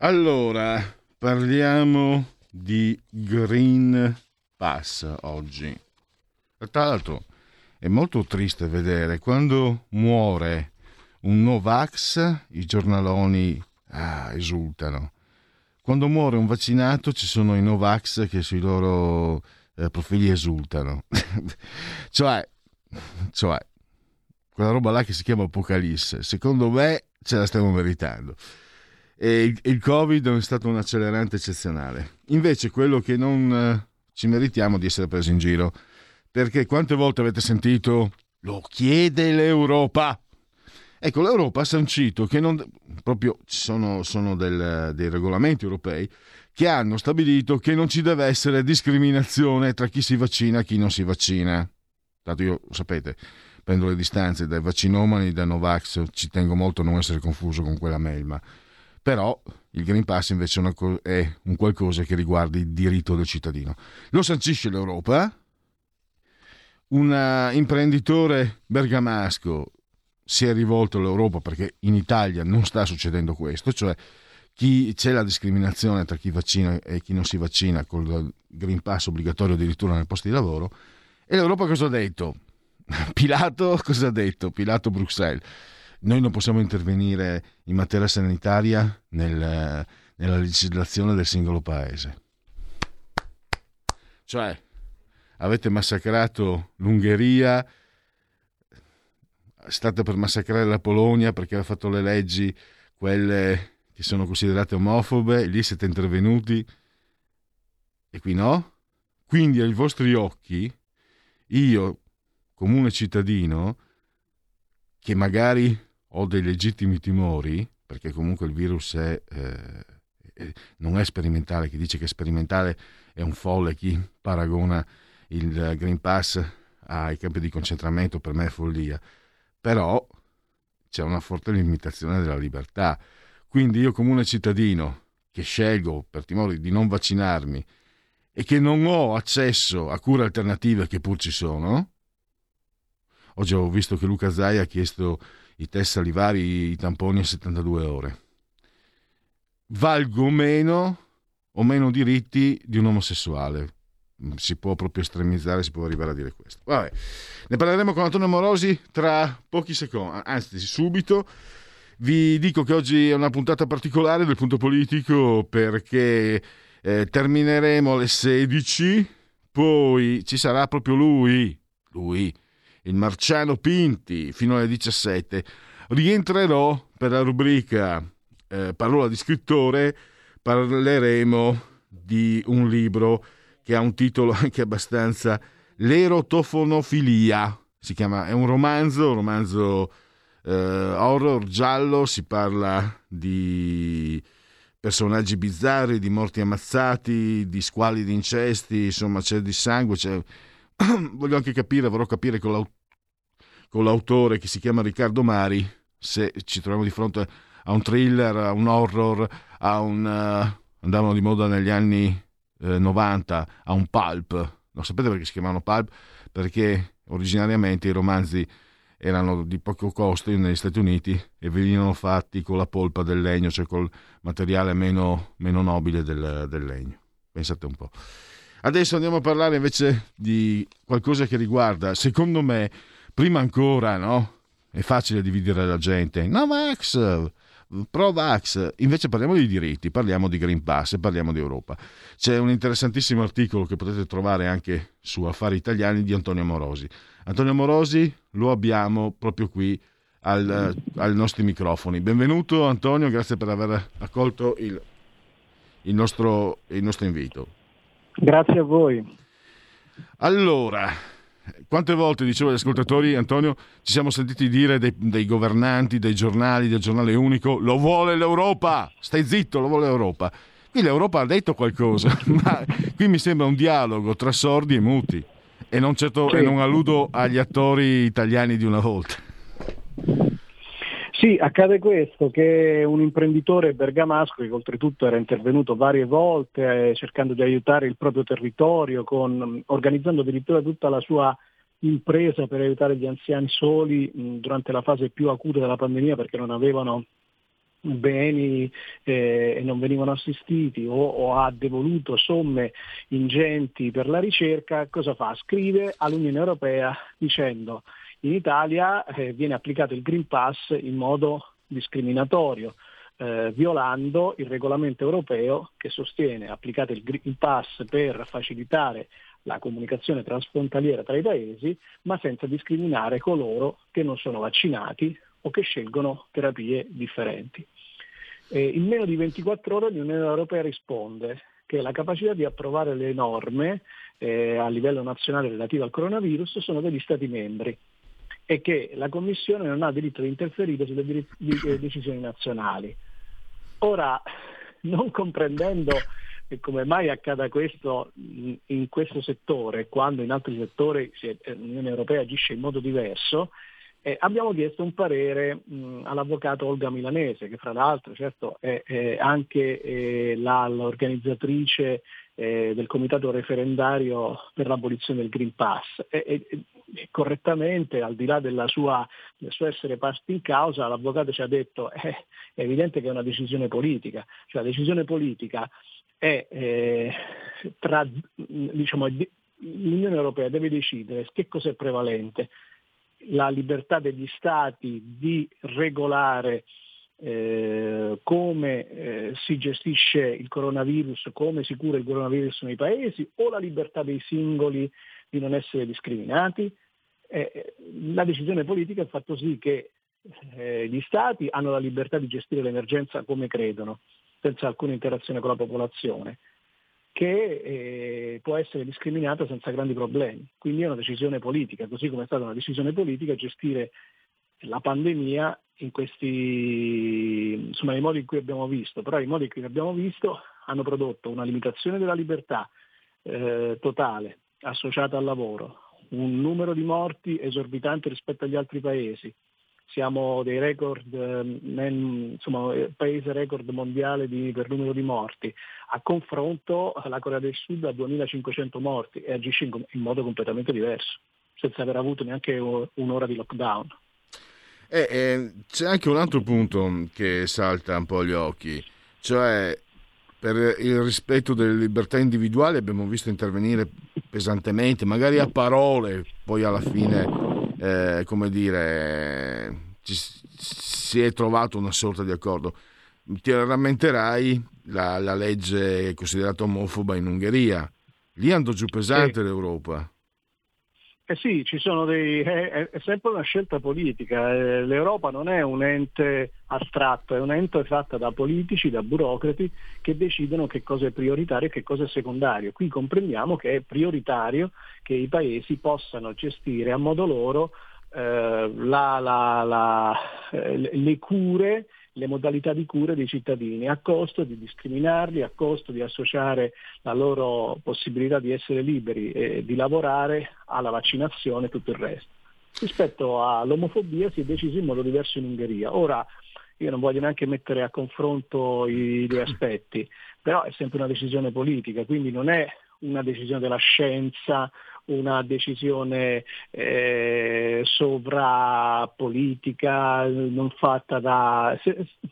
Allora, parliamo di Green Pass oggi. Tra l'altro è molto triste vedere quando muore un Novax, i giornaloni ah, esultano. Quando muore un vaccinato ci sono i Novax che sui loro eh, profili esultano. cioè, cioè, quella roba là che si chiama Apocalisse, secondo me ce la stiamo meritando e il, il Covid è stato un accelerante eccezionale. Invece quello che non eh, ci meritiamo di essere presi in giro, perché quante volte avete sentito lo chiede l'Europa? Ecco, l'Europa ha sancito che non, proprio ci sono, sono del, dei regolamenti europei che hanno stabilito che non ci deve essere discriminazione tra chi si vaccina e chi non si vaccina. Tanto io, sapete, prendo le distanze dai vaccinomani, dai Novax, ci tengo molto a non essere confuso con quella mail, ma però il Green Pass invece è un qualcosa che riguarda il diritto del cittadino. Lo sancisce l'Europa. Un eh, imprenditore bergamasco si è rivolto all'Europa perché in Italia non sta succedendo questo, cioè chi, c'è la discriminazione tra chi vaccina e chi non si vaccina con il Green Pass obbligatorio addirittura nel posto di lavoro. E l'Europa cosa ha detto? Pilato cosa ha detto? Pilato Bruxelles noi non possiamo intervenire in materia sanitaria nel, nella legislazione del singolo paese. Cioè, avete massacrato l'Ungheria, state per massacrare la Polonia perché ha fatto le leggi, quelle che sono considerate omofobe, lì siete intervenuti e qui no? Quindi ai vostri occhi, io, comune cittadino, che magari ho dei legittimi timori, perché comunque il virus è, eh, non è sperimentale, chi dice che è sperimentale è un folle, chi paragona il Green Pass ai campi di concentramento per me è follia, però c'è una forte limitazione della libertà. Quindi io comune cittadino che scelgo per timore di non vaccinarmi e che non ho accesso a cure alternative che pur ci sono, oggi ho visto che Luca Zai ha chiesto i test salivari, i tamponi a 72 ore. Valgo meno o meno diritti di un omosessuale. Si può proprio estremizzare, si può arrivare a dire questo. Vabbè. Ne parleremo con Antonio Morosi tra pochi secondi, anzi subito. Vi dico che oggi è una puntata particolare del punto politico perché eh, termineremo alle 16, poi ci sarà proprio lui, lui, il Marciano Pinti fino alle 17. Rientrerò per la rubrica eh, Parola di scrittore, parleremo di un libro che ha un titolo anche abbastanza L'erotofonofilia. Si chiama, è un romanzo, un romanzo eh, horror giallo, si parla di personaggi bizzarri, di morti ammazzati, di squali di incesti, insomma c'è di sangue, c'è... voglio anche capire, vorrò capire con l'autore con l'autore che si chiama Riccardo Mari, se ci troviamo di fronte a un thriller, a un horror, a un... Uh, andavano di moda negli anni eh, 90, a un pulp. Non sapete perché si chiamavano pulp? Perché originariamente i romanzi erano di poco costo negli Stati Uniti e venivano fatti con la polpa del legno, cioè col materiale meno, meno nobile del, del legno. Pensate un po'. Adesso andiamo a parlare invece di qualcosa che riguarda, secondo me, prima ancora, no? È facile dividere la gente. No, Max, pro Vax, invece parliamo di diritti, parliamo di Green Pass e parliamo di Europa. C'è un interessantissimo articolo che potete trovare anche su Affari Italiani di Antonio Morosi. Antonio Morosi lo abbiamo proprio qui al, ai nostri microfoni. Benvenuto Antonio, grazie per aver accolto il, il, nostro, il nostro invito. Grazie a voi. Allora, quante volte, dicevo agli ascoltatori, Antonio, ci siamo sentiti dire dei, dei, governanti, dei giornali, del giornale unico, lo vuole l'Europa, stai zitto, lo vuole l'Europa. Qui l'Europa ha detto qualcosa, ma qui mi sembra un dialogo tra sordi e muti. E non, certo, sì. e non alludo agli attori italiani di una volta. Sì, accade questo, che un imprenditore bergamasco, che oltretutto era intervenuto varie volte eh, cercando di aiutare il proprio territorio, con, organizzando addirittura tutta la sua impresa per aiutare gli anziani soli mh, durante la fase più acuta della pandemia perché non avevano beni eh, e non venivano assistiti o, o, ha devoluto somme ingenti per la ricerca, cosa fa? Scrive all'Unione Europea dicendo in Italia eh, viene applicato il Green Pass in modo discriminatorio, eh, violando il regolamento europeo che sostiene applicate il Green Pass per facilitare la comunicazione transfrontaliera tra i paesi, ma senza discriminare coloro che non sono vaccinati o che scelgono terapie differenti. Eh, in meno di 24 ore l'Unione Europea risponde che la capacità di approvare le norme eh, a livello nazionale relative al coronavirus sono degli Stati membri e che la Commissione non ha diritto di interferire sulle eh, decisioni nazionali. Ora, non comprendendo come mai accada questo in questo settore, quando in altri settori l'Unione Europea agisce in modo diverso, eh, abbiamo chiesto un parere mh, all'avvocato Olga Milanese, che fra l'altro certo è, è anche eh, la, l'organizzatrice eh, del comitato referendario per l'abolizione del Green Pass. E correttamente, al di là sua, del suo essere parte in causa, l'avvocato ci ha detto eh, è evidente che è una decisione politica, cioè la decisione politica è eh, tra, diciamo, l'Unione Europea deve decidere che cosa è prevalente, la libertà degli Stati di regolare eh, come eh, si gestisce il coronavirus, come si cura il coronavirus nei paesi o la libertà dei singoli di non essere discriminati. Eh, la decisione politica ha fatto sì che eh, gli Stati hanno la libertà di gestire l'emergenza come credono, senza alcuna interazione con la popolazione che eh, può essere discriminata senza grandi problemi. Quindi è una decisione politica, così come è stata una decisione politica gestire la pandemia in questi, insomma, nei modi in cui abbiamo visto, però i modi in cui abbiamo visto hanno prodotto una limitazione della libertà eh, totale associata al lavoro, un numero di morti esorbitante rispetto agli altri paesi, siamo dei record, ehm, insomma, paese record mondiale di, per numero di morti. A confronto la Corea del Sud ha 2500 morti e agisce in, in modo completamente diverso, senza aver avuto neanche un'ora di lockdown. Eh, eh, c'è anche un altro punto che salta un po' agli occhi, cioè per il rispetto delle libertà individuali abbiamo visto intervenire pesantemente, magari a parole, poi alla fine eh, come dire, ci, si è trovato una sorta di accordo. Ti rammenterai la, la legge considerata omofoba in Ungheria. Lì andò giù pesante sì. l'Europa. Eh sì, dei, è, è, sempre una scelta politica. Eh, L'Europa non è un ente astratto, è un ente fatto da politici, da burocrati che decidono che cosa è prioritario e che cosa è secondario. Qui comprendiamo che è prioritario che i paesi possano gestire a modo loro eh, la, la, la, eh, le cure le modalità di cura dei cittadini, a costo di discriminarli, a costo di associare la loro possibilità di essere liberi e di lavorare alla vaccinazione e tutto il resto. Rispetto all'omofobia si è deciso in modo diverso in Ungheria. Ora, io non voglio neanche mettere a confronto i due aspetti, però è sempre una decisione politica, quindi non è una decisione della scienza una decisione eh, sovrapolitica non fatta da...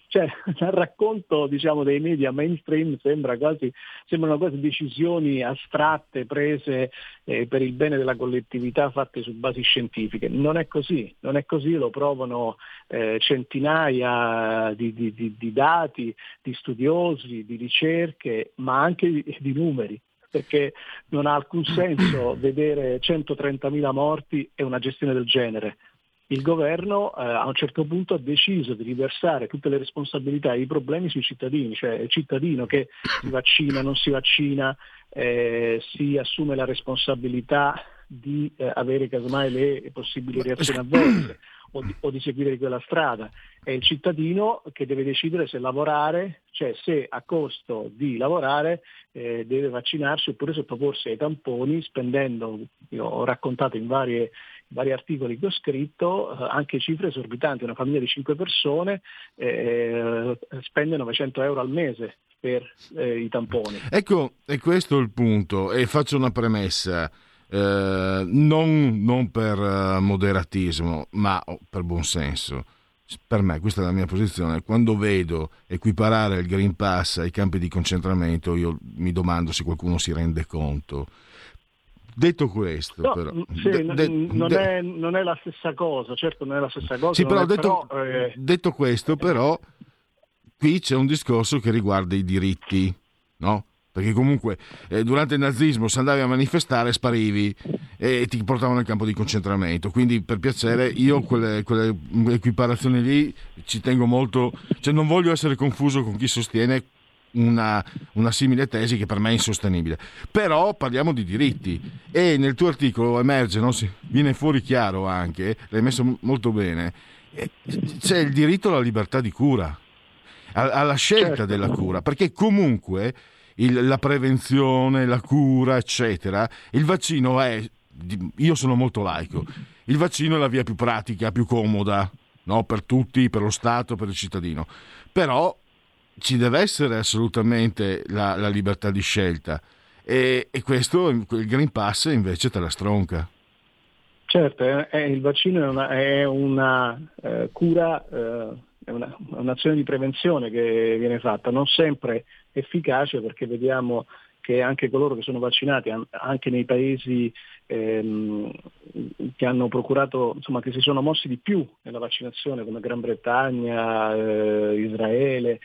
Cioè, dal racconto diciamo, dei media mainstream sembra quasi, sembrano quasi decisioni astratte prese eh, per il bene della collettività fatte su basi scientifiche. Non è così, non è così, lo provano eh, centinaia di, di, di, di dati, di studiosi, di ricerche, ma anche di numeri perché non ha alcun senso vedere 130.000 morti e una gestione del genere. Il governo eh, a un certo punto ha deciso di riversare tutte le responsabilità e i problemi sui cittadini, cioè il cittadino che si vaccina, non si vaccina, eh, si assume la responsabilità di eh, avere casomai le possibili reazioni avverse o di, o di, seguire quella strada. È il cittadino che deve decidere se lavorare, cioè se a costo di lavorare eh, deve vaccinarsi oppure sottoporsi ai tamponi spendendo, io ho raccontato in varie, vari articoli che ho scritto, eh, anche cifre esorbitanti. Una famiglia di 5 persone eh, spende 900 euro al mese per eh, i tamponi. Ecco, è questo il punto e faccio una premessa. Eh, non, non, per uh, moderatismo, ma oh, per buonsenso. Per me, questa è la mia posizione. Quando vedo equiparare il Green Pass ai campi di concentramento, io mi domando se qualcuno si rende conto. Detto questo, no, però, sì, de, de, non, è, non, è, la stessa cosa, certo non è la stessa cosa. Sì, però, detto, però eh... detto, questo, però, qui c'è un discorso che riguarda i diritti, no? Perché comunque eh, durante il nazismo se andavi a manifestare sparivi e ti portavano al campo di concentramento quindi per piacere io quelle, quelle equiparazioni lì ci tengo molto cioè non voglio essere confuso con chi sostiene una, una, simile tesi che per me è insostenibile. Però parliamo di diritti e nel tuo articolo emerge, no? viene fuori chiaro anche, l'hai messo molto bene, c'è il diritto alla libertà di cura, alla scelta certo. della cura, perché comunque il, la prevenzione, la cura, eccetera, il vaccino è, io sono molto laico, il vaccino è la via più pratica, più comoda, no? per tutti, per lo Stato, per il cittadino. Però ci deve essere assolutamente la, la libertà di scelta e, e, questo, il Green Pass invece te la stronca. Certo, è, il vaccino è una, è una eh, cura, eh, è una, un'azione di prevenzione che viene fatta, non sempre efficace perché vediamo che anche coloro che sono vaccinati, anche nei paesi ehm, che hanno procurato, insomma, che si sono mossi di più nella vaccinazione, come Gran Bretagna, eh, Israele,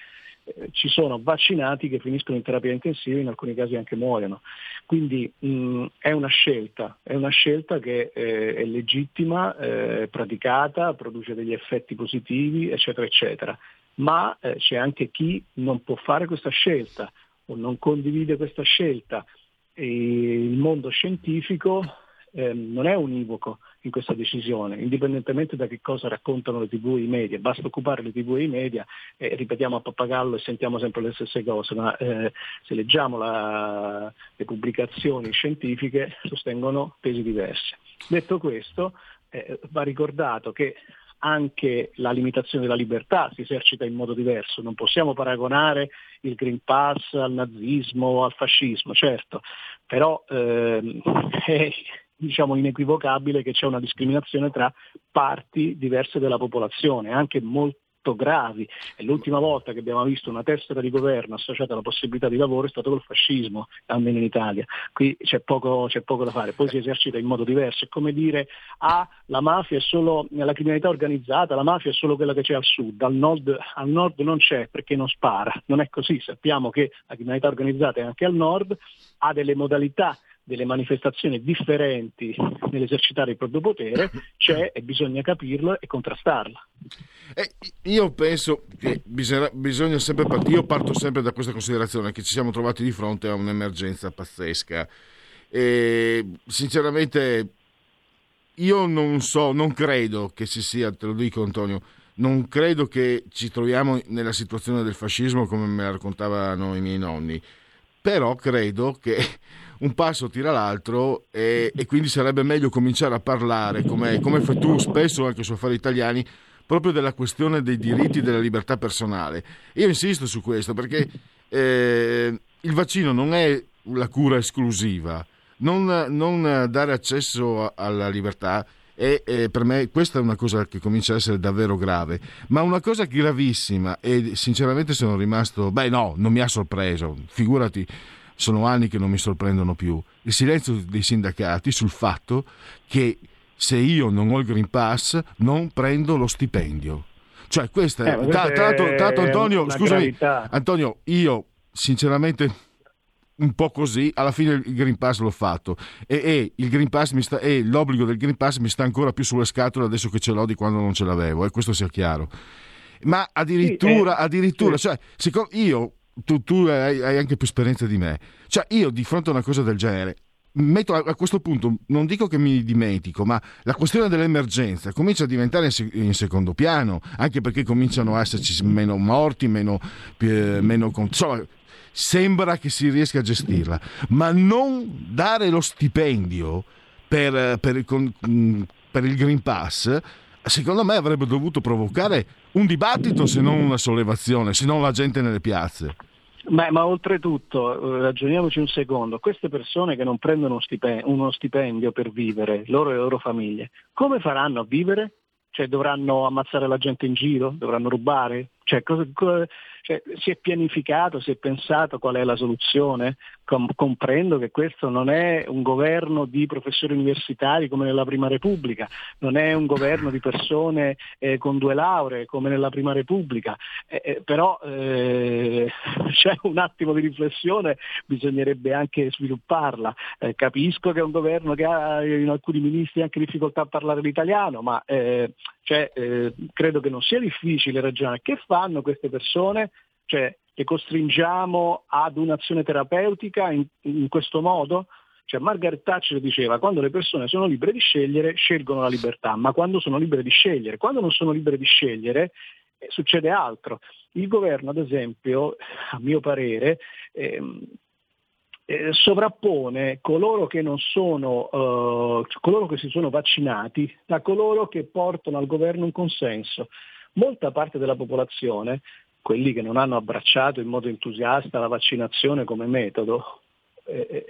eh, ci sono vaccinati che finiscono in terapia intensiva e in alcuni casi anche muoiono. Quindi mh, è una scelta, è una scelta che eh, è legittima, eh, praticata, produce degli effetti positivi, eccetera, eccetera ma eh, c'è anche chi non può fare questa scelta o non condivide questa scelta. E il mondo scientifico eh, non è univoco in questa decisione, indipendentemente da che cosa raccontano le tv e i media. Basta occupare le tv e i media e ripetiamo a pappagallo e sentiamo sempre le stesse cose, ma eh, se leggiamo la, le pubblicazioni scientifiche sostengono tesi diverse. Detto questo, eh, va ricordato che anche la limitazione della libertà si esercita in modo diverso. Non possiamo paragonare il Green Pass al nazismo o al fascismo, certo, però ehm, è diciamo, inequivocabile che c'è una discriminazione tra parti diverse della popolazione, anche molto molto gravi e l'ultima volta che abbiamo visto una tessera di governo associata alla possibilità di lavoro è stato col fascismo, almeno in Italia. Qui c'è poco, c'è poco da fare, poi si esercita in modo diverso. È come dire ah, la mafia è solo la criminalità organizzata, la mafia è solo quella che c'è al sud, al nord, al nord non c'è perché non spara. Non è così, sappiamo che la criminalità organizzata è anche al nord, ha delle modalità delle manifestazioni differenti nell'esercitare il proprio potere, c'è e bisogna capirlo e contrastarla. Eh, io penso che bisogna, bisogna sempre partire, io parto sempre da questa considerazione che ci siamo trovati di fronte a un'emergenza pazzesca e sinceramente io non so, non credo che ci sia, te lo dico Antonio, non credo che ci troviamo nella situazione del fascismo come me la raccontavano i miei nonni, però credo che un passo tira l'altro e, e quindi sarebbe meglio cominciare a parlare, come, come fai tu spesso anche su affari italiani, proprio della questione dei diritti della libertà personale. Io insisto su questo perché eh, il vaccino non è la cura esclusiva, non, non dare accesso alla libertà e, e, per me questa è una cosa che comincia a essere davvero grave, ma una cosa gravissima e sinceramente sono rimasto, beh no, non mi ha sorpreso, figurati, sono anni che non mi sorprendono più, il silenzio dei sindacati sul fatto che se io non ho il Green Pass non prendo lo stipendio. Cioè, questa è. Eh, tra, tra, tra, Antonio, scusami, gravità. Antonio, io sinceramente un po' così, alla fine il Green Pass l'ho fatto e, e, sta, e, l'obbligo del Green Pass mi sta ancora più sulle scatole adesso che ce l'ho di quando non ce l'avevo, e questo sia chiaro. Ma addirittura, sì, eh, addirittura, sì. cioè, io, tu, tu hai, hai, anche più esperienza di me, cioè io di fronte a una cosa del genere metto a, questo punto, non dico che mi dimentico, ma la questione dell'emergenza comincia a diventare in, in secondo piano, anche perché cominciano a esserci meno morti, meno, meno insomma, sembra che si riesca a gestirla, ma non dare lo stipendio per, per, con, per il Green Pass secondo me avrebbe dovuto provocare un dibattito se non una sollevazione, se non la gente nelle piazze. Ma, ma, oltretutto, eh, ragioniamoci un secondo, queste persone che non prendono stipendio, uno stipendio per vivere, loro e le loro famiglie, come faranno a vivere? Cioè dovranno ammazzare la gente in giro? Dovranno rubare? Cioè, cosa, cosa, cioè, si è pianificato, si è pensato qual è la soluzione? Com- comprendo che questo non è un governo di professori universitari come nella Prima Repubblica, non è un governo di persone eh, con due lauree come nella Prima Repubblica, eh, eh, però eh, c'è un attimo di riflessione, bisognerebbe anche svilupparla. Eh, capisco che è un governo che ha in alcuni ministri anche difficoltà a parlare l'italiano, ma eh, cioè, credo che non sia difficile ragionare. Che fanno queste persone? Cioè, le costringiamo ad un'azione terapeutica in, in questo modo? Cioè Margaret Thatcher diceva quando le persone sono libere di scegliere scelgono la libertà, ma quando sono libere di scegliere, quando non sono libere di scegliere eh, succede altro. Il governo ad esempio, a mio parere, ehm, eh, sovrappone coloro che, non sono, eh, coloro che si sono vaccinati da coloro che portano al governo un consenso. Molta parte della popolazione quelli che non hanno abbracciato in modo entusiasta la vaccinazione come metodo, eh, eh,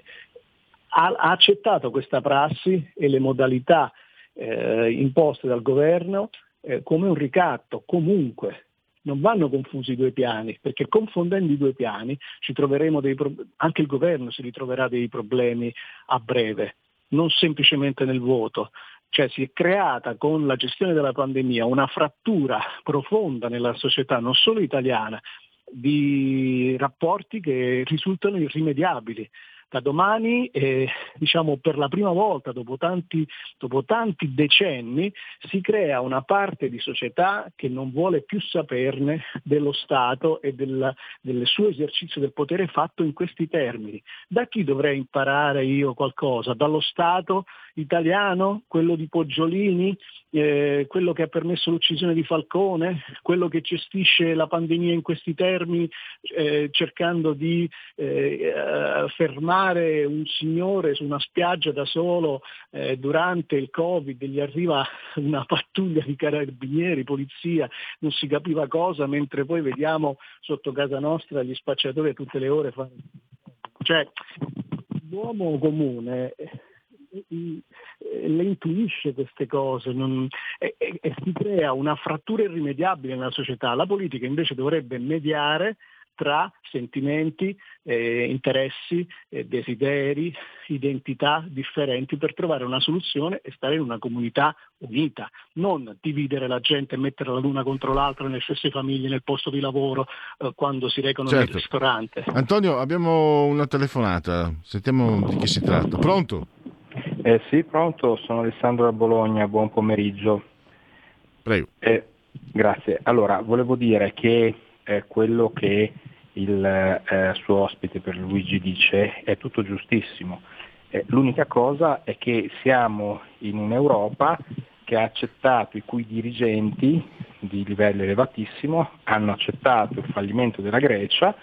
ha, ha, accettato questa prassi e le modalità eh, imposte dal governo eh, come un ricatto. Comunque non vanno confusi i due piani, perché confondendo i due piani ci troveremo dei pro- anche il governo si ritroverà dei problemi a breve, non semplicemente nel voto. Cioè si è creata con la gestione della pandemia una frattura profonda nella società, non solo italiana, di rapporti che risultano irrimediabili da domani, eh, diciamo per la prima volta dopo tanti, dopo tanti, decenni, si crea una parte di società che non vuole più saperne dello Stato e del, del suo esercizio del potere fatto in questi termini. Da chi dovrei imparare io qualcosa? Dallo Stato italiano, quello di Poggiolini, eh, quello che ha permesso l'uccisione di Falcone, quello che gestisce la pandemia in questi termini, eh, cercando di eh, fermare un signore su una spiaggia da solo eh, durante il Covid, gli arriva una pattuglia di carabinieri, polizia, non si capiva cosa, mentre poi vediamo sotto casa nostra gli spacciatori a tutte le ore fare... Cioè, l'uomo comune le intuisce queste cose non, e, e, e si crea una frattura irrimediabile nella società. La politica invece dovrebbe mediare tra sentimenti, eh, interessi, eh, desideri, identità differenti per trovare una soluzione e stare in una comunità unita, non dividere la gente e metterla l'una contro l'altra nelle stesse famiglie, nel posto di lavoro, eh, quando si recano certo. nel ristorante. Antonio, abbiamo una telefonata, sentiamo di chi si tratta. Pronto? Eh, sì, pronto, sono Alessandro da Bologna, buon pomeriggio. Prego. Eh, grazie. Allora, volevo dire che eh, quello che il eh, suo ospite per Luigi dice è tutto giustissimo. Eh, l'unica cosa è che siamo in un'Europa che ha accettato, i cui dirigenti di livello elevatissimo hanno accettato il fallimento della Grecia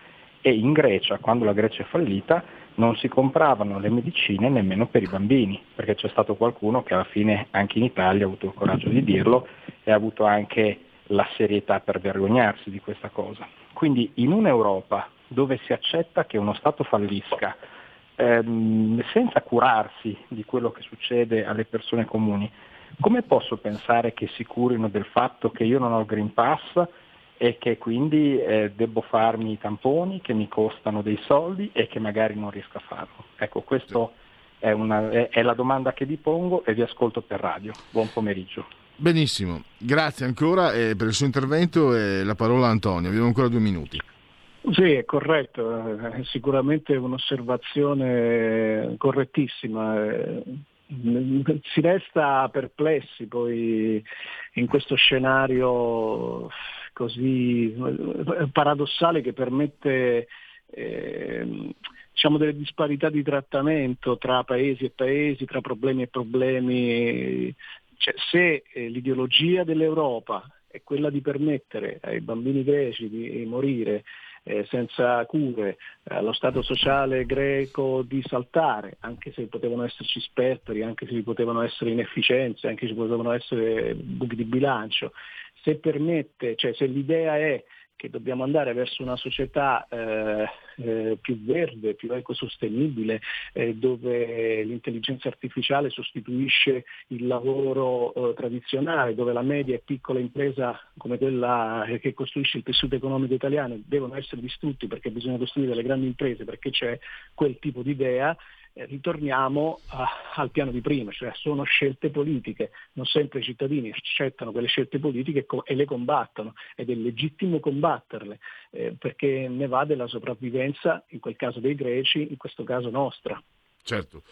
e in Grecia, quando la Grecia è fallita, non si compravano le medicine nemmeno per i bambini, perché c'è stato qualcuno che alla fine anche in Italia ha avuto il coraggio di dirlo e ha avuto anche la serietà per vergognarsi di questa cosa. Quindi in un'Europa dove si accetta che uno Stato fallisca ehm, senza curarsi di quello che succede alle persone comuni, come posso pensare che si curino del fatto che io non ho il Green Pass e che quindi eh, devo farmi i tamponi che mi costano dei soldi e che magari non riesco a farlo? Ecco, questa è, è, è la domanda che vi pongo e vi ascolto per radio. Buon pomeriggio. Benissimo, grazie ancora eh, per il suo intervento e la parola a Antonio, abbiamo ancora due minuti. Sì, è corretto, è sicuramente un'osservazione correttissima. Si resta perplessi poi in questo scenario così paradossale che permette eh, diciamo delle disparità di trattamento tra paesi e paesi, tra problemi e problemi. Cioè, se eh, l'ideologia dell'Europa è quella di permettere ai bambini greci di morire eh, senza cure, eh, allo Stato sociale greco di saltare, anche se potevano esserci spettri, anche se potevano essere inefficienze, anche se potevano essere buchi di bilancio. Se permette, cioè se l'idea è che dobbiamo andare verso una società eh, eh, più verde, più ecosostenibile, eh, dove l'intelligenza artificiale sostituisce il lavoro eh, tradizionale, dove la media e piccola impresa come quella che costruisce il tessuto economico italiano devono essere distrutti perché bisogna costruire le grandi imprese, perché c'è quel tipo di idea, eh, ritorniamo a, al piano di prima, cioè sono scelte politiche, non sempre i cittadini accettano quelle scelte politiche e le combattono ed è legittimo combatterle eh, perché ne va della sopravvivenza, in quel caso dei greci, in questo caso nostra. Certo.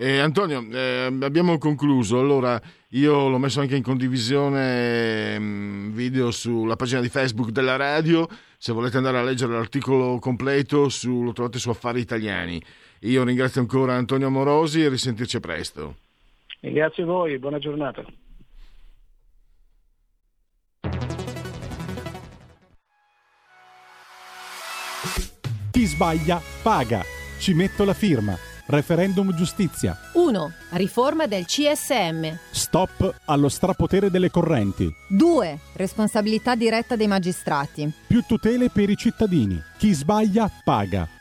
Eh, Antonio, eh, abbiamo concluso. Allora, io l'ho messo anche in condivisione eh, video sulla pagina di Facebook della radio. Se volete andare a leggere l'articolo completo, su, lo trovate su Affari Italiani. Io ringrazio ancora Antonio Morosi e risentirci presto. E grazie a voi, buona giornata. Chi sbaglia paga. Ci metto la firma. Referendum giustizia. 1. Riforma del CSM. Stop allo strapotere delle correnti. 2. Responsabilità diretta dei magistrati. Più tutele per i cittadini. Chi sbaglia paga.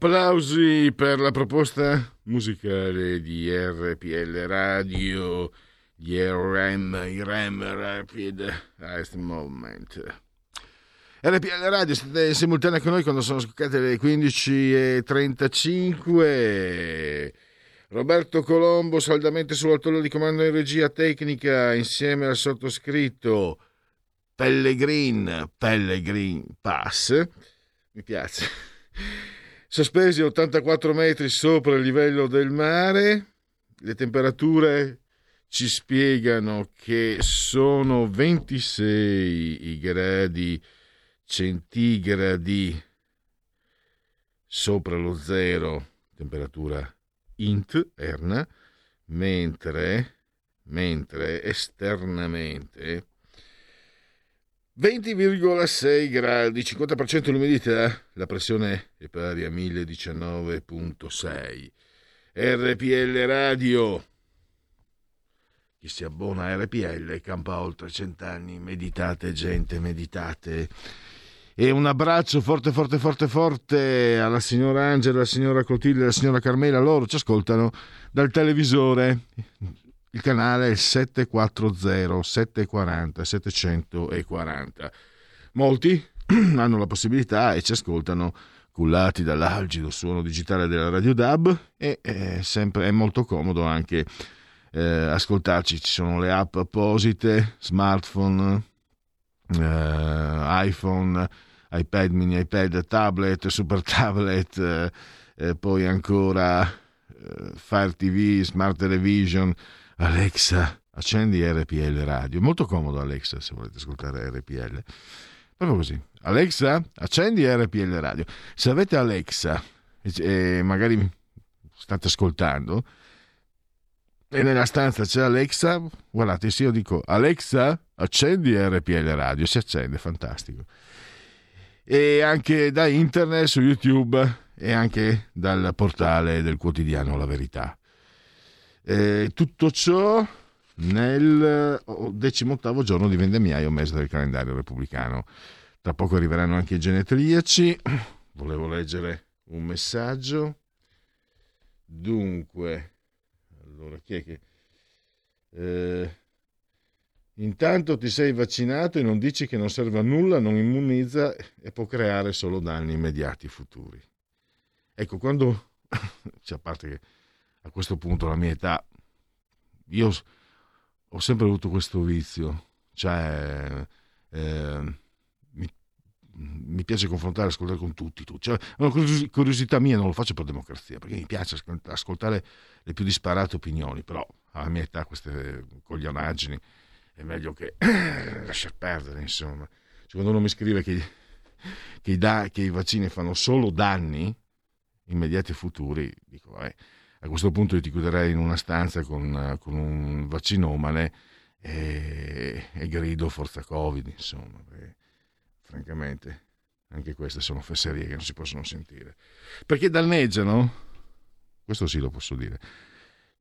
Applausi per la proposta musicale di RPL Radio, di RM, i REM Rapid Last Moment. RPL Radio, state in simultanea con noi quando sono scoccate le 15.35. Roberto Colombo saldamente sull'altore di comando in regia tecnica insieme al sottoscritto Pellegrin, Pellegrin Pass. Mi piace sospesi a 84 metri sopra il livello del mare. Le temperature ci spiegano che sono 26 i gradi centigradi sopra lo zero, temperatura interna, mentre, mentre esternamente 20,6 gradi, 50% l'umidità, la pressione è pari a 1019,6. RPL Radio. Chi si abbona a RPL campa oltre cent'anni. Meditate, gente, meditate. E un abbraccio forte, forte, forte, forte alla signora Angela, alla signora Clotilde, alla signora Carmela. Loro ci ascoltano dal televisore il canale è 740 740 740. Molti hanno la possibilità e ci ascoltano cullati dall'algido suono digitale della Radio DAB e è, sempre, è molto comodo anche eh, ascoltarci. Ci sono le app apposite, smartphone, eh, iPhone, iPad mini, iPad, tablet, super tablet, eh, poi ancora eh, Fire TV, Smart Television, Alexa, accendi RPL radio. Molto comodo Alexa se volete ascoltare RPL. Proprio così. Alexa, accendi RPL radio. Se avete Alexa e magari state ascoltando e nella stanza c'è Alexa, guardate, se io dico Alexa, accendi RPL radio, si accende, fantastico. E anche da internet su YouTube e anche dal portale del quotidiano La Verità. Eh, tutto ciò nel decimottavo giorno di vendemmiaio, mese del calendario repubblicano. Tra poco arriveranno anche i genetriaci. Volevo leggere un messaggio. Dunque, allora chi è che... Eh, intanto ti sei vaccinato e non dici che non serve a nulla, non immunizza e può creare solo danni immediati futuri. Ecco, quando... cioè, a parte che a questo punto, alla mia età, io ho sempre avuto questo vizio, cioè eh, mi, mi, piace confrontare, ascoltare con tutti, tu. cioè, una curiosità mia, non lo faccio per democrazia, perché mi piace ascoltare le più disparate opinioni, però alla mia età queste coglionaggini è meglio che lasciar perdere, insomma. Cioè, quando uno mi scrive che, che, da, che i vaccini fanno solo danni immediati e futuri, dico, vabbè a questo punto io ti chiuderei in una stanza con, con un vaccinomane e, e, grido forza Covid, insomma, perché, francamente anche queste sono fesserie che non si possono sentire. Perché danneggiano, questo sì lo posso dire,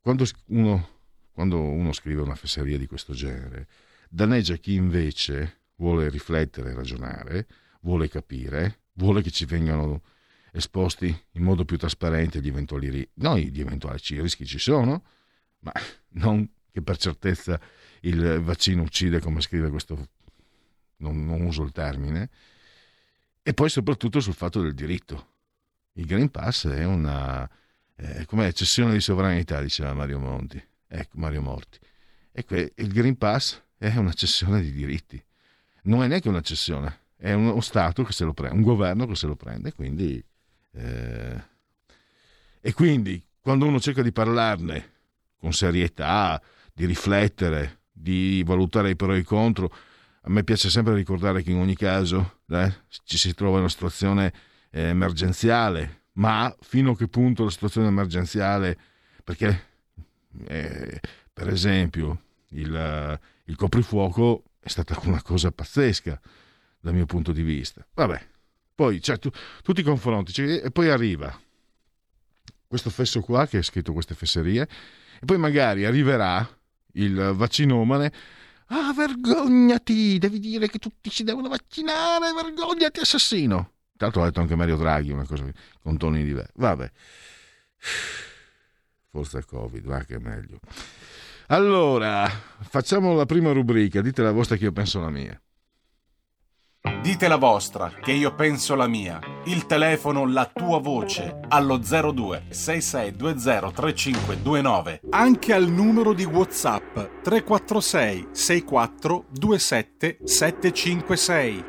quando uno, quando uno scrive una fesseria di questo genere, danneggia chi invece vuole riflettere, ragionare, vuole capire, vuole che ci vengano esposti in modo più trasparente gli eventuali rischi. No, gli eventuali rischi ci sono, ma non che per certezza il vaccino uccide, come scrive questo, non, non uso il termine, e poi soprattutto sul fatto del diritto. Il Green Pass è una eh, come cessione di sovranità, diceva Mario Monti, ecco Mario Morti. E que- il Green Pass è una cessione di diritti. Non è neanche una cessione, è uno Stato che se lo prende, un governo che se lo prende, quindi eh, e quindi quando uno cerca di parlarne con serietà, di riflettere, di valutare i pro e i contro, a me piace sempre ricordare che in ogni caso eh, ci si trova in una situazione eh, emergenziale, ma fino a che punto la situazione emergenziale, perché eh, per esempio il, il coprifuoco è stata una cosa pazzesca dal mio punto di vista. Vabbè, poi cioè, tu, tu, ti confronti cioè, e poi arriva questo fesso qua che ha scritto queste fesserie e poi magari arriverà il vaccinomane ah vergognati devi dire che tutti si devono vaccinare vergognati assassino Tra l'altro ha detto anche Mario Draghi una cosa con toni diversi. Vabbè. Forza Covid, va che è meglio. Allora, facciamo la prima rubrica. Dite la vostra che io penso la mia. Dite la vostra, che io penso la mia. Il telefono, la tua voce, allo 02 6620 3529. Anche al numero di WhatsApp 346 64 27 756.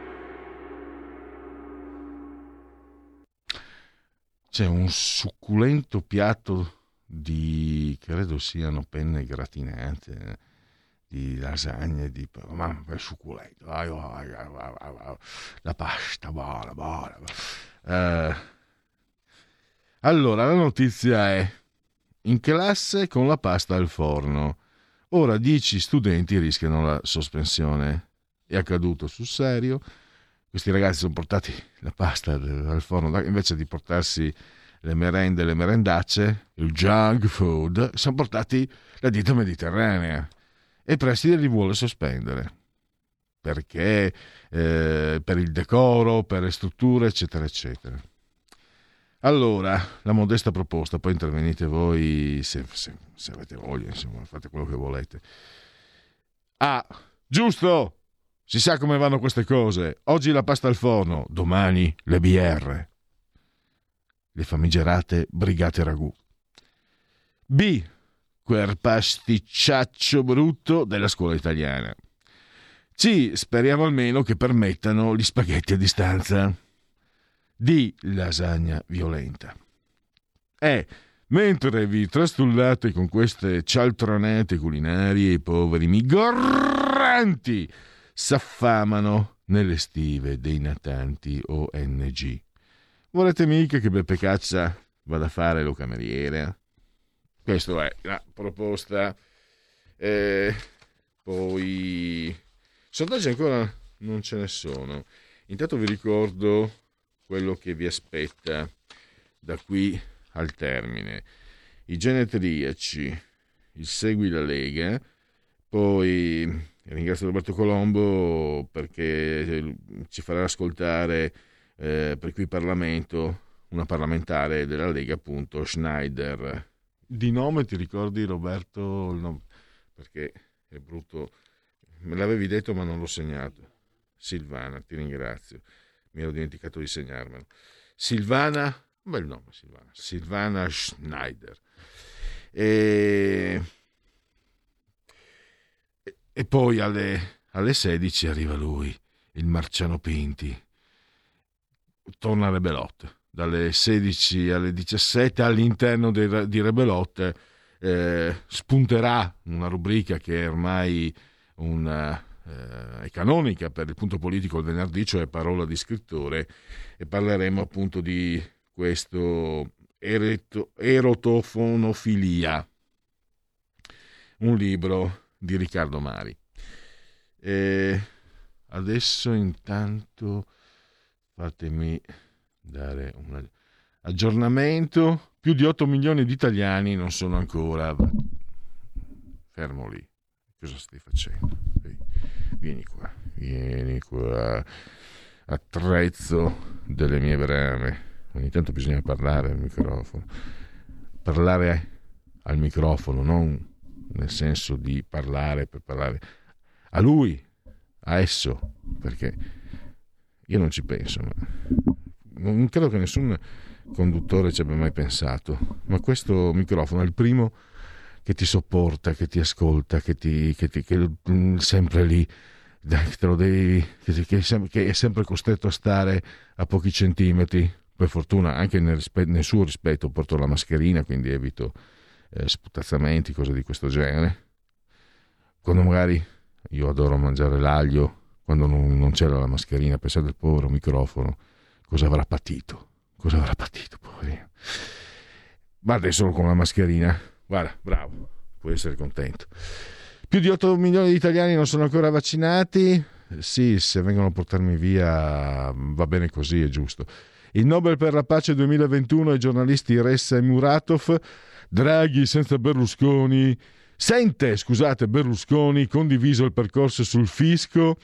C'è un succulento piatto di, credo siano penne gratinate di lasagne, di ma è succulento, la pasta buona, buona. Uh, allora, la notizia è in classe con la pasta al forno. Ora 10 studenti rischiano la sospensione. È accaduto sul serio. Questi ragazzi sono portati la pasta al forno invece di portarsi le merende, le merendacce, il junk food, sono portati la dieta mediterranea e Preside li vuole sospendere perché eh, per il decoro, per le strutture, eccetera, eccetera. Allora, la modesta proposta, poi intervenite voi se, se, se avete voglia, insomma, fate quello che volete. Ah, giusto! Si sa come vanno queste cose. Oggi la pasta al forno, domani le BR. Le famigerate brigate ragù. B quel pasticciaccio brutto della scuola italiana. C, speriamo almeno che permettano gli spaghetti a distanza. D, lasagna violenta. E, mentre vi trastullate con queste cialtronate culinarie, i poveri migranti s'affamano nelle stive dei natanti ONG. Volete mica che Beppe Caccia vada a fare lo cameriere? Questa è la proposta. Eh, poi sondaggi ancora non ce ne sono. Intanto vi ricordo quello che vi aspetta da qui al termine. I genetriaci, il Segui la Lega, poi ringrazio Roberto Colombo perché ci farà ascoltare eh, per qui Parlamento una parlamentare della Lega, appunto Schneider di nome ti ricordi Roberto? Nome? Perché è brutto. Me l'avevi detto ma non l'ho segnato. Silvana, ti ringrazio. Mi ero dimenticato di segnarmelo. Silvana, bel nome Silvana. Silvana Schneider. E, e poi alle, alle 16 arriva lui, il Marciano Pinti. Torna alle belotte dalle 16 alle 17 all'interno dei, di Rebelot eh, spunterà una rubrica che è ormai una, eh, è canonica per il punto politico il venerdì, cioè parola di scrittore, e parleremo appunto di questo ereto, erotofonofilia, un libro di Riccardo Mari. E adesso intanto fatemi dare un aggiornamento. Più di 8 milioni di italiani non sono ancora... Fermo lì. Cosa stai facendo? Vieni qua, vieni qua. Attrezzo delle mie brame. Ogni tanto bisogna parlare al microfono. Parlare al microfono, non nel senso di parlare per parlare a lui, a esso, perché io non ci penso, ma non credo che nessun conduttore ci abbia mai pensato, ma questo microfono è il primo che ti sopporta, che ti ascolta, che, ti, che, ti, che è mm, sempre lì, devi, che, è sempre costretto a stare a pochi centimetri. Per fortuna, anche nel, nel suo rispetto, porto la mascherina, quindi evito eh, sputazzamenti, cose di questo genere. Quando magari io adoro mangiare l'aglio, quando non, non c'era la mascherina, pensate al povero microfono cosa avrà patito? Cosa avrà patito, poverino? Ma adesso con la mascherina, guarda, bravo, puoi essere contento. Più di 8 milioni di italiani non sono ancora vaccinati. Sì, se vengono a portarmi via va bene così, è giusto. Il Nobel per la pace 2021 ai giornalisti Ressa e Muratov. Draghi senza Berlusconi. Sente, scusate, Berlusconi condiviso il percorso sul fisco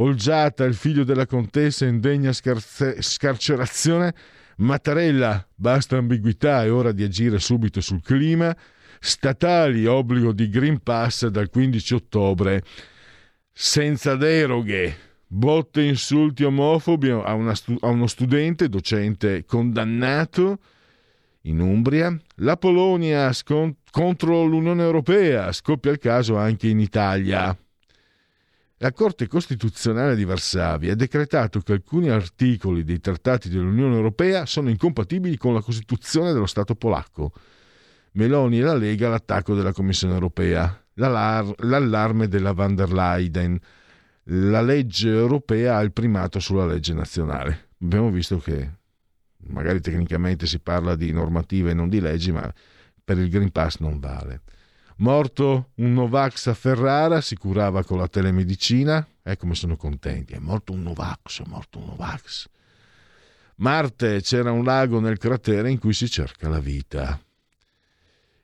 Olgiata, il figlio della contessa in degna scarze- scarcerazione. Mattarella, basta ambiguità, è ora di agire subito sul clima. Statali, obbligo di Green Pass dal 15 ottobre, senza deroghe. Botte insulti omofobi a, una a uno studente, docente condannato in Umbria. La Polonia scont- contro l'Unione Europea, scoppia il caso anche in Italia. La Corte Costituzionale di Varsavia ha decretato che alcuni articoli dei trattati dell'Unione Europea sono incompatibili con la Costituzione dello Stato polacco. Meloni e la Lega all'attacco della Commissione Europea, l'allarme della van der Leyen. La legge europea ha il primato sulla legge nazionale. Abbiamo visto che magari tecnicamente si parla di normative e non di leggi, ma per il Green Pass non vale. Morto un Novax a Ferrara, si curava con la telemedicina. Eh, come sono contenti, è morto un Novax, è morto un Novax. Marte c'era un lago nel cratere in cui si cerca la vita.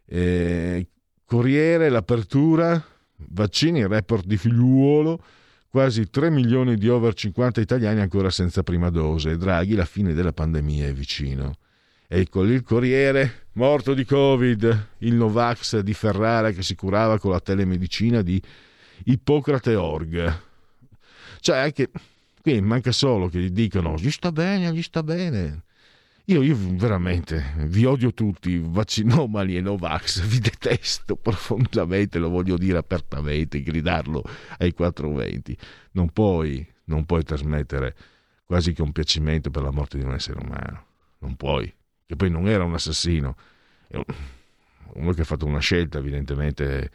Eh, Corriere, l'apertura, vaccini, report di figliuolo, quasi 3 milioni di over 50 italiani ancora senza prima dose. Draghi, la fine della pandemia è vicino. Ecco il Corriere, morto di Covid, il Novax di Ferrara che si curava con la telemedicina di Ippocrate Org. Cioè, anche qui manca solo che gli dicano gli sta bene, gli sta bene. Io, io veramente vi odio tutti, vaccinomali e Novax, vi detesto profondamente, lo voglio dire apertamente, gridarlo ai 420. Non puoi, non puoi trasmettere quasi compiacimento per la morte di un essere umano. Non puoi che poi non era un assassino, uno che ha fatto una scelta evidentemente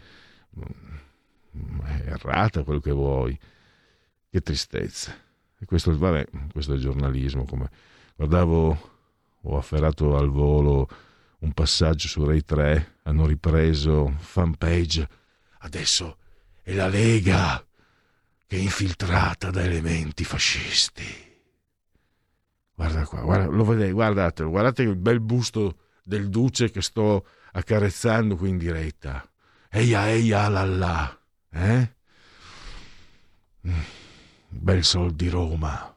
mm, errata, quello che vuoi. Che tristezza. E questo, vabbè, questo è il giornalismo. Come guardavo, ho afferrato al volo un passaggio su Rai 3, hanno ripreso fanpage. Adesso è la Lega che è infiltrata da elementi fascisti. Guarda qua, guarda, lo vedete, guardatelo, guardate il bel busto del duce che sto accarezzando qui in diretta. Eia, eia, la la, eh? Mm, bel sol di Roma.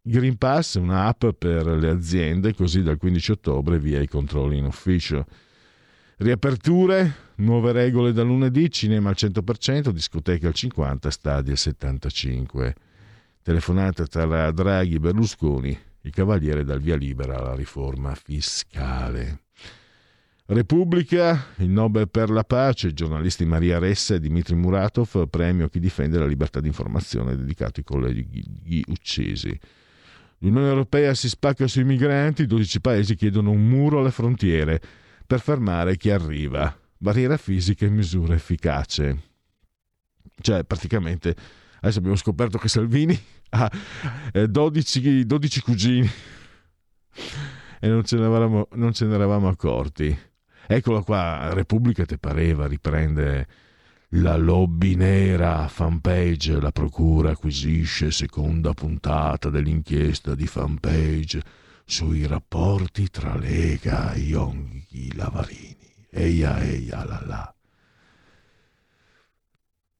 Green Pass è un'app per le aziende, così dal 15 ottobre via i controlli in ufficio. Riaperture, nuove regole da lunedì, cinema al 100%, discoteche al 50%, stadi al 75% telefonata tra Draghi e Berlusconi, il Cavaliere dal via libera alla riforma fiscale. Repubblica, il Nobel per la pace, giornalisti Maria Ressa e Dmitry Muratov, premio a chi difende la libertà di informazione dedicato ai colleghi uccisi. L'Unione Europea si spacca sui migranti, 12 paesi chiedono un muro alle frontiere per fermare chi arriva. Barriera fisica e misura efficace. Cioè, praticamente Adesso abbiamo scoperto che Salvini ha 12, eh, 12 cugini e non ce, ne eravamo, non ce ne eravamo accorti. Eccola qua, Repubblica te pareva, riprende la lobby nera, fanpage, la procura acquisisce seconda puntata dell'inchiesta di fanpage sui rapporti tra Lega e Ionghi Lavarini. Eia, eia, la la.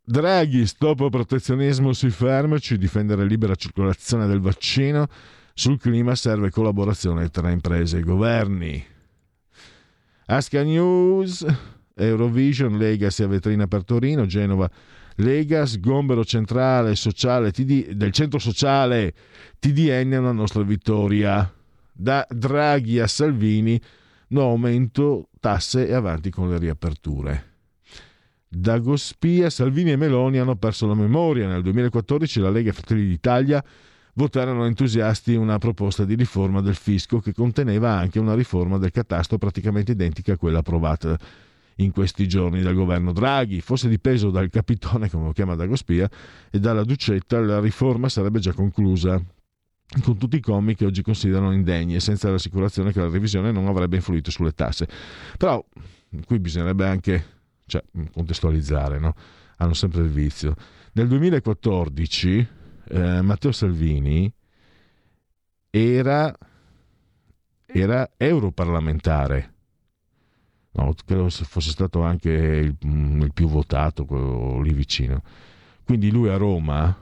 Draghi, stop protezionismo sui farmaci, difendere libera circolazione del vaccino. Sul clima serve collaborazione tra imprese e governi. Asca News, Eurovision, Lega sia vetrina per Torino, Genova, Lega, sgombero centrale sociale TD, del centro sociale TDN è una nostra vittoria. Da Draghi a Salvini, no aumento tasse e avanti con le riaperture. Dagospia, Salvini e Meloni hanno perso la memoria. Nel 2014 la Lega e Fratelli d'Italia votarono entusiasti una proposta di riforma del fisco che conteneva anche una riforma del catasto praticamente identica a quella approvata in questi giorni dal governo Draghi. Fosse dipeso dal capitone, come lo chiama Dagospia, e dalla Ducetta, la riforma sarebbe già conclusa con tutti i commi che oggi considerano indegni e senza l'assicurazione che la revisione non avrebbe influito sulle tasse. Però qui bisognerebbe anche cioè contestualizzare, no? hanno sempre il vizio. Nel 2014 eh, Matteo Salvini era, era europarlamentare, no, credo fosse stato anche il, il più votato, quello lì vicino. Quindi lui a Roma,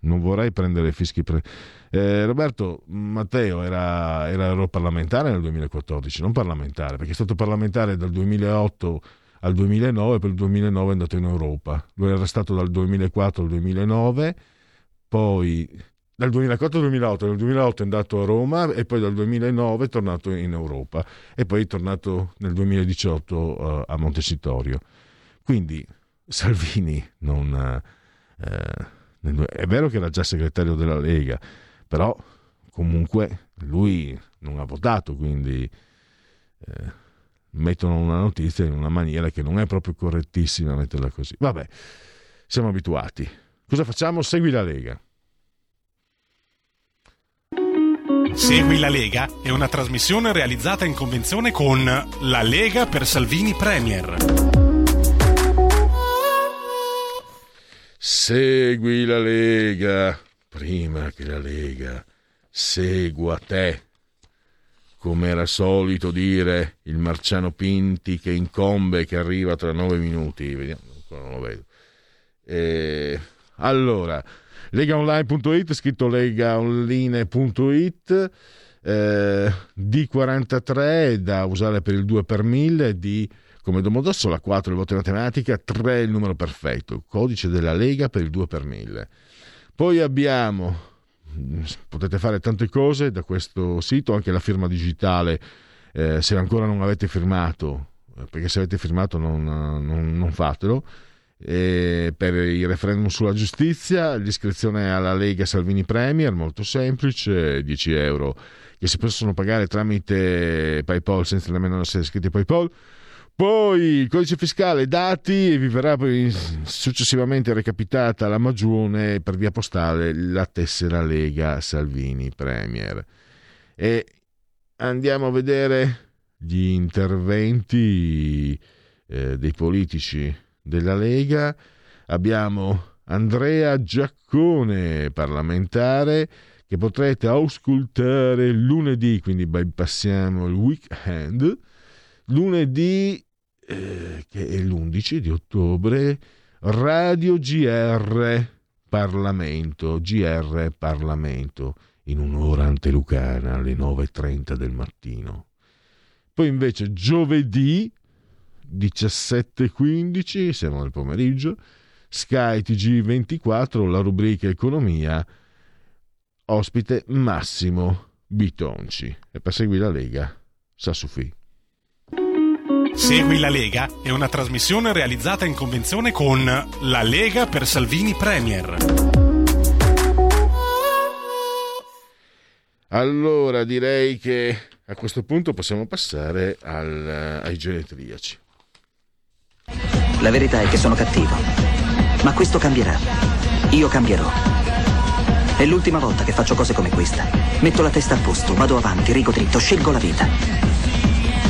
non vorrei prendere fischi... Pre- eh, Roberto Matteo era, era europarlamentare nel 2014, non parlamentare, perché è stato parlamentare dal 2008 al 2009, per il 2009 è andato in Europa. Lui era stato dal 2004 al 2009, poi dal 2004 al 2008, nel 2008 è andato a Roma e poi dal 2009 è tornato in Europa e poi è tornato nel 2018 uh, a Montecitorio. Quindi Salvini non... Uh, è vero che era già segretario della Lega, però comunque lui non ha votato, quindi eh, mettono una notizia in una maniera che non è proprio correttissima metterla così. Vabbè, siamo abituati. Cosa facciamo? Segui la Lega. Segui la Lega è una trasmissione realizzata in convenzione con La Lega per Salvini Premier. Segui la Lega prima che la Lega segua te. Come era solito dire il Marciano Pinti che incombe che arriva tra nove minuti. Vediamo, ancora non lo vedo. E... Allora, legaonline.it, scritto legaonline.it, eh, D43 da usare per il 2 per 1000, D come Domodossola, 4 il voto in matematica, 3 il numero perfetto, codice della Lega per il 2 per 1000. Poi abbiamo, potete fare tante cose da questo sito, anche la firma digitale, eh, se ancora non avete firmato, eh, perché se avete firmato non, non, non fatelo, e per il referendum sulla giustizia, l'iscrizione alla Lega Salvini Premier, molto semplice, 10 euro che si possono pagare tramite PayPal senza nemmeno essere iscritti a PayPal poi il codice fiscale dati e vi verrà successivamente recapitata la magione per via postale la tessera Lega Salvini Premier. E andiamo a vedere gli interventi eh, dei politici della Lega. Abbiamo Andrea Giaccone, parlamentare, che potrete auscultare lunedì, quindi bypassiamo il weekend. Lunedì eh, che è l'11 di ottobre, Radio GR Parlamento, GR Parlamento, in un'ora antelucana alle 9.30 del mattino. Poi invece giovedì 17.15, siamo nel pomeriggio, Sky TG24, la rubrica Economia, ospite Massimo Bitonci. E per seguire la Lega, Sassufi. Segui la Lega è una trasmissione realizzata in convenzione con La Lega per Salvini Premier. Allora direi che a questo punto possiamo passare al, ai genetriaci. La verità è che sono cattivo, ma questo cambierà. Io cambierò. È l'ultima volta che faccio cose come questa. Metto la testa a posto, vado avanti, rigo dritto, scelgo la vita.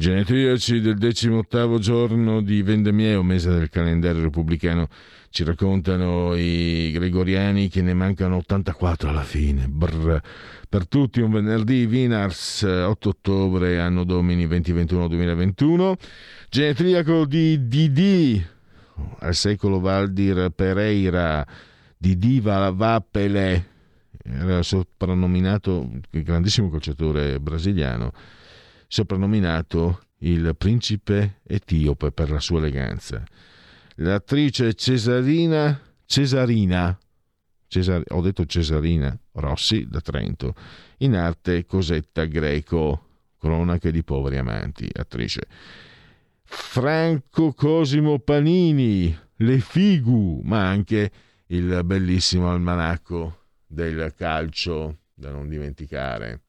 Genetriaci del decimottavo giorno di Vendemieo, mese del calendario repubblicano, ci raccontano i gregoriani che ne mancano 84 alla fine. Brr. Per tutti un venerdì, Vinars, 8 ottobre, anno domini 2021-2021. Genetriaco di Didi, al secolo Valdir Pereira, Didi Vappele, era soprannominato il grandissimo calciatore brasiliano soprannominato il principe etiope per la sua eleganza. L'attrice Cesarina, Cesarina, Cesar, ho detto Cesarina Rossi da Trento, in arte Cosetta Greco, cronache di poveri amanti, attrice. Franco Cosimo Panini, Le Figu, ma anche il bellissimo almanacco del calcio da non dimenticare.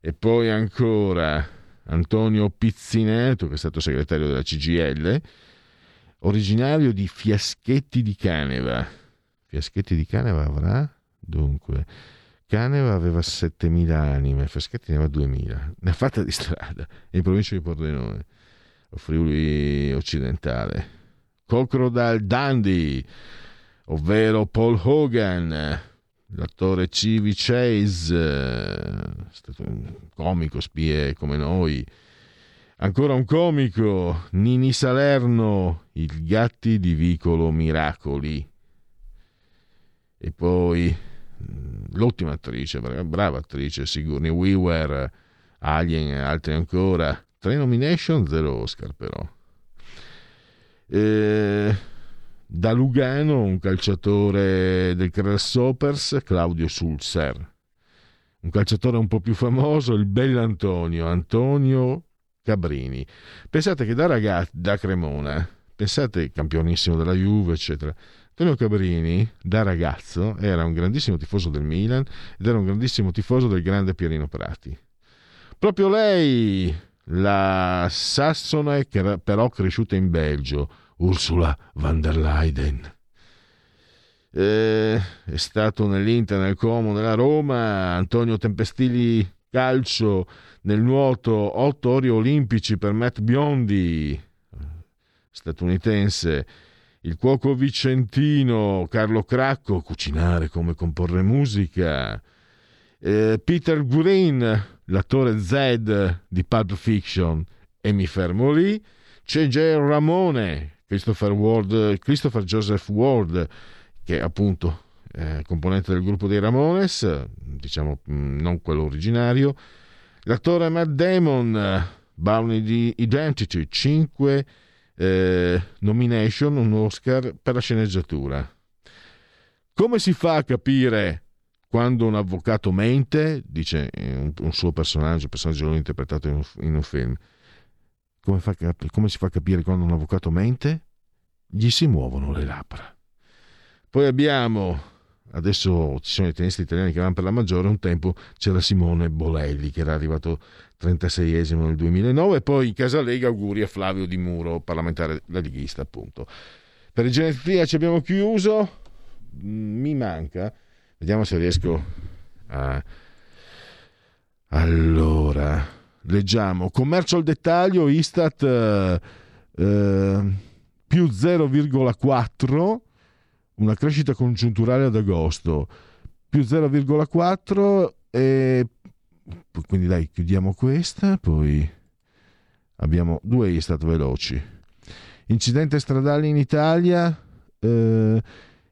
E poi ancora Antonio Pizzineto, che è stato segretario della CGL, originario di Fiaschetti di Caneva. Fiaschetti di Caneva avrà? Dunque, Caneva aveva 7.000 anime, Fiaschetti ne aveva 2.000. Ne ha fatta di strada, in provincia di Pordenone, o Friuli occidentale. Crocodile Dundee, ovvero Paul Hogan, l'attore Civi Chase, stato un comico, spie come noi. Ancora un comico, Nini Salerno, il Gatti di Vicolo Miracoli. E poi mm, l'ottima attrice, brava attrice, Sigourney Weaver, Alien e altri ancora. Tre nomination, zero Oscar però. E da Lugano un calciatore del Grasshoppers, Claudio Sulzer. Un calciatore un po' più famoso, il bell'Antonio, Antonio Cabrini. Pensate che da ragazzo, da Cremona, pensate campionissimo della Juve, eccetera. Antonio Cabrini, da ragazzo, era un grandissimo tifoso del Milan ed era un grandissimo tifoso del grande Pierino Prati. Proprio lei, la sassone che però cresciuta in Belgio, Ursula van der Leyden. Eh, è stato nell'Inter, nel Como, nella Roma, Antonio Tempestilli calcio, nel nuoto otto ori olimpici per Matt Biondi, statunitense, il cuoco vicentino Carlo Cracco, cucinare come comporre musica, eh, Peter Green, l'attore Zed di Pulp Fiction, e mi fermo lì, c'è J. Ramone, Christopher, Ward, Christopher Joseph Ward, che è appunto eh, componente del gruppo dei Ramones, diciamo mm, non quello originario, l'attore Matt Damon, Bounty di Identity, 5 eh, nomination, un Oscar per la sceneggiatura. Come si fa a capire quando un avvocato mente, dice un, un suo personaggio, un personaggio l'ho interpretato in un, in un film, come, fa, come si fa a capire quando un avvocato mente? Gli si muovono le labbra. Poi abbiamo, adesso ci sono i tennisti italiani che vanno per la maggiore, un tempo c'era Simone Bolelli che era arrivato 36esimo nel 2009 e poi in casa Lega auguri a Flavio Di Muro, parlamentare la leghista appunto. Per il Genetria ci abbiamo chiuso, mm, mi manca, vediamo se riesco a... Allora, leggiamo, commercio al dettaglio, Istat eh, eh, più 0,4, una crescita congiunturale ad agosto, più 0,4 e quindi dai chiudiamo questa, poi abbiamo due Istat veloci. Incidente stradale in Italia eh,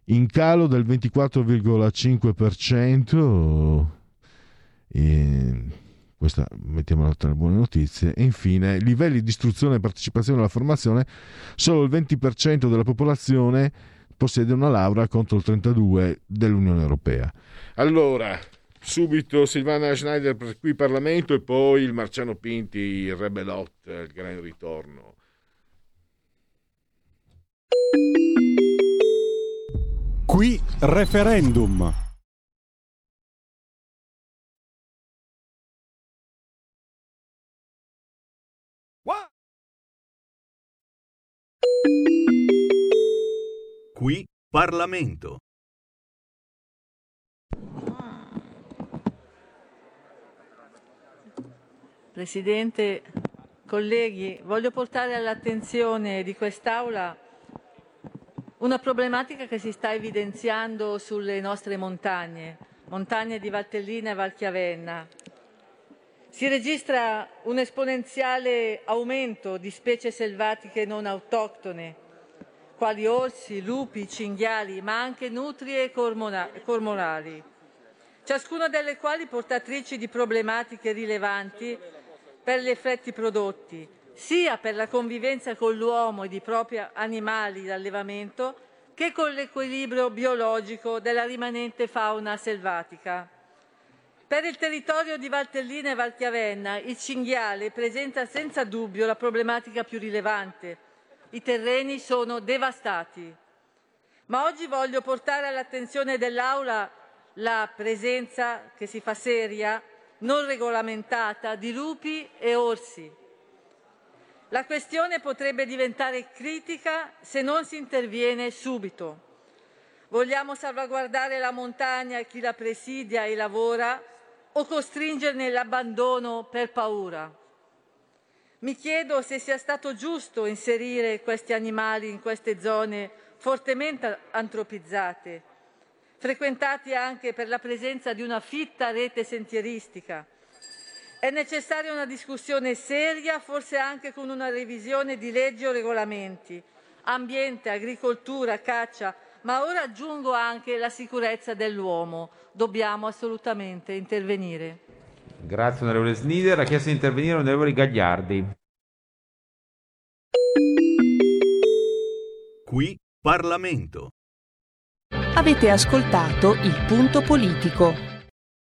in calo del 24,5%. E questa mettiamola tra le buone notizie. E infine, livelli di istruzione e partecipazione alla formazione, solo il 20% della popolazione possiede una laurea contro il 32% dell'Unione Europea. Allora, subito Silvana Schneider per qui Parlamento e poi il Marciano Pinti, il Rebelot, il gran ritorno. Qui referendum. Qui Parlamento. Presidente, colleghi, voglio portare all'attenzione di quest'Aula una problematica che si sta evidenziando sulle nostre montagne, montagne di Valtellina e Valchiavenna. Si registra un esponenziale aumento di specie selvatiche non autoctone, quali orsi, lupi, cinghiali, ma anche nutrie e cormorali, ciascuna delle quali portatrici di problematiche rilevanti per gli effetti prodotti, sia per la convivenza con l'uomo e di propri animali d'allevamento, che con l'equilibrio biologico della rimanente fauna selvatica. Per il territorio di Valtellina e Valchiavenna il cinghiale presenta senza dubbio la problematica più rilevante. I terreni sono devastati. Ma oggi voglio portare all'attenzione dell'Aula la presenza, che si fa seria, non regolamentata, di lupi e orsi. La questione potrebbe diventare critica se non si interviene subito. Vogliamo salvaguardare la montagna e chi la presidia e lavora o costringerne l'abbandono per paura? Mi chiedo se sia stato giusto inserire questi animali in queste zone fortemente antropizzate, frequentati anche per la presenza di una fitta rete sentieristica. È necessaria una discussione seria, forse anche con una revisione di leggi o regolamenti, ambiente, agricoltura, caccia, ma ora aggiungo anche la sicurezza dell'uomo. Dobbiamo assolutamente intervenire. Grazie onorevole Snider. Ha chiesto di intervenire onorevole Gagliardi. Qui Parlamento. Avete ascoltato il punto politico.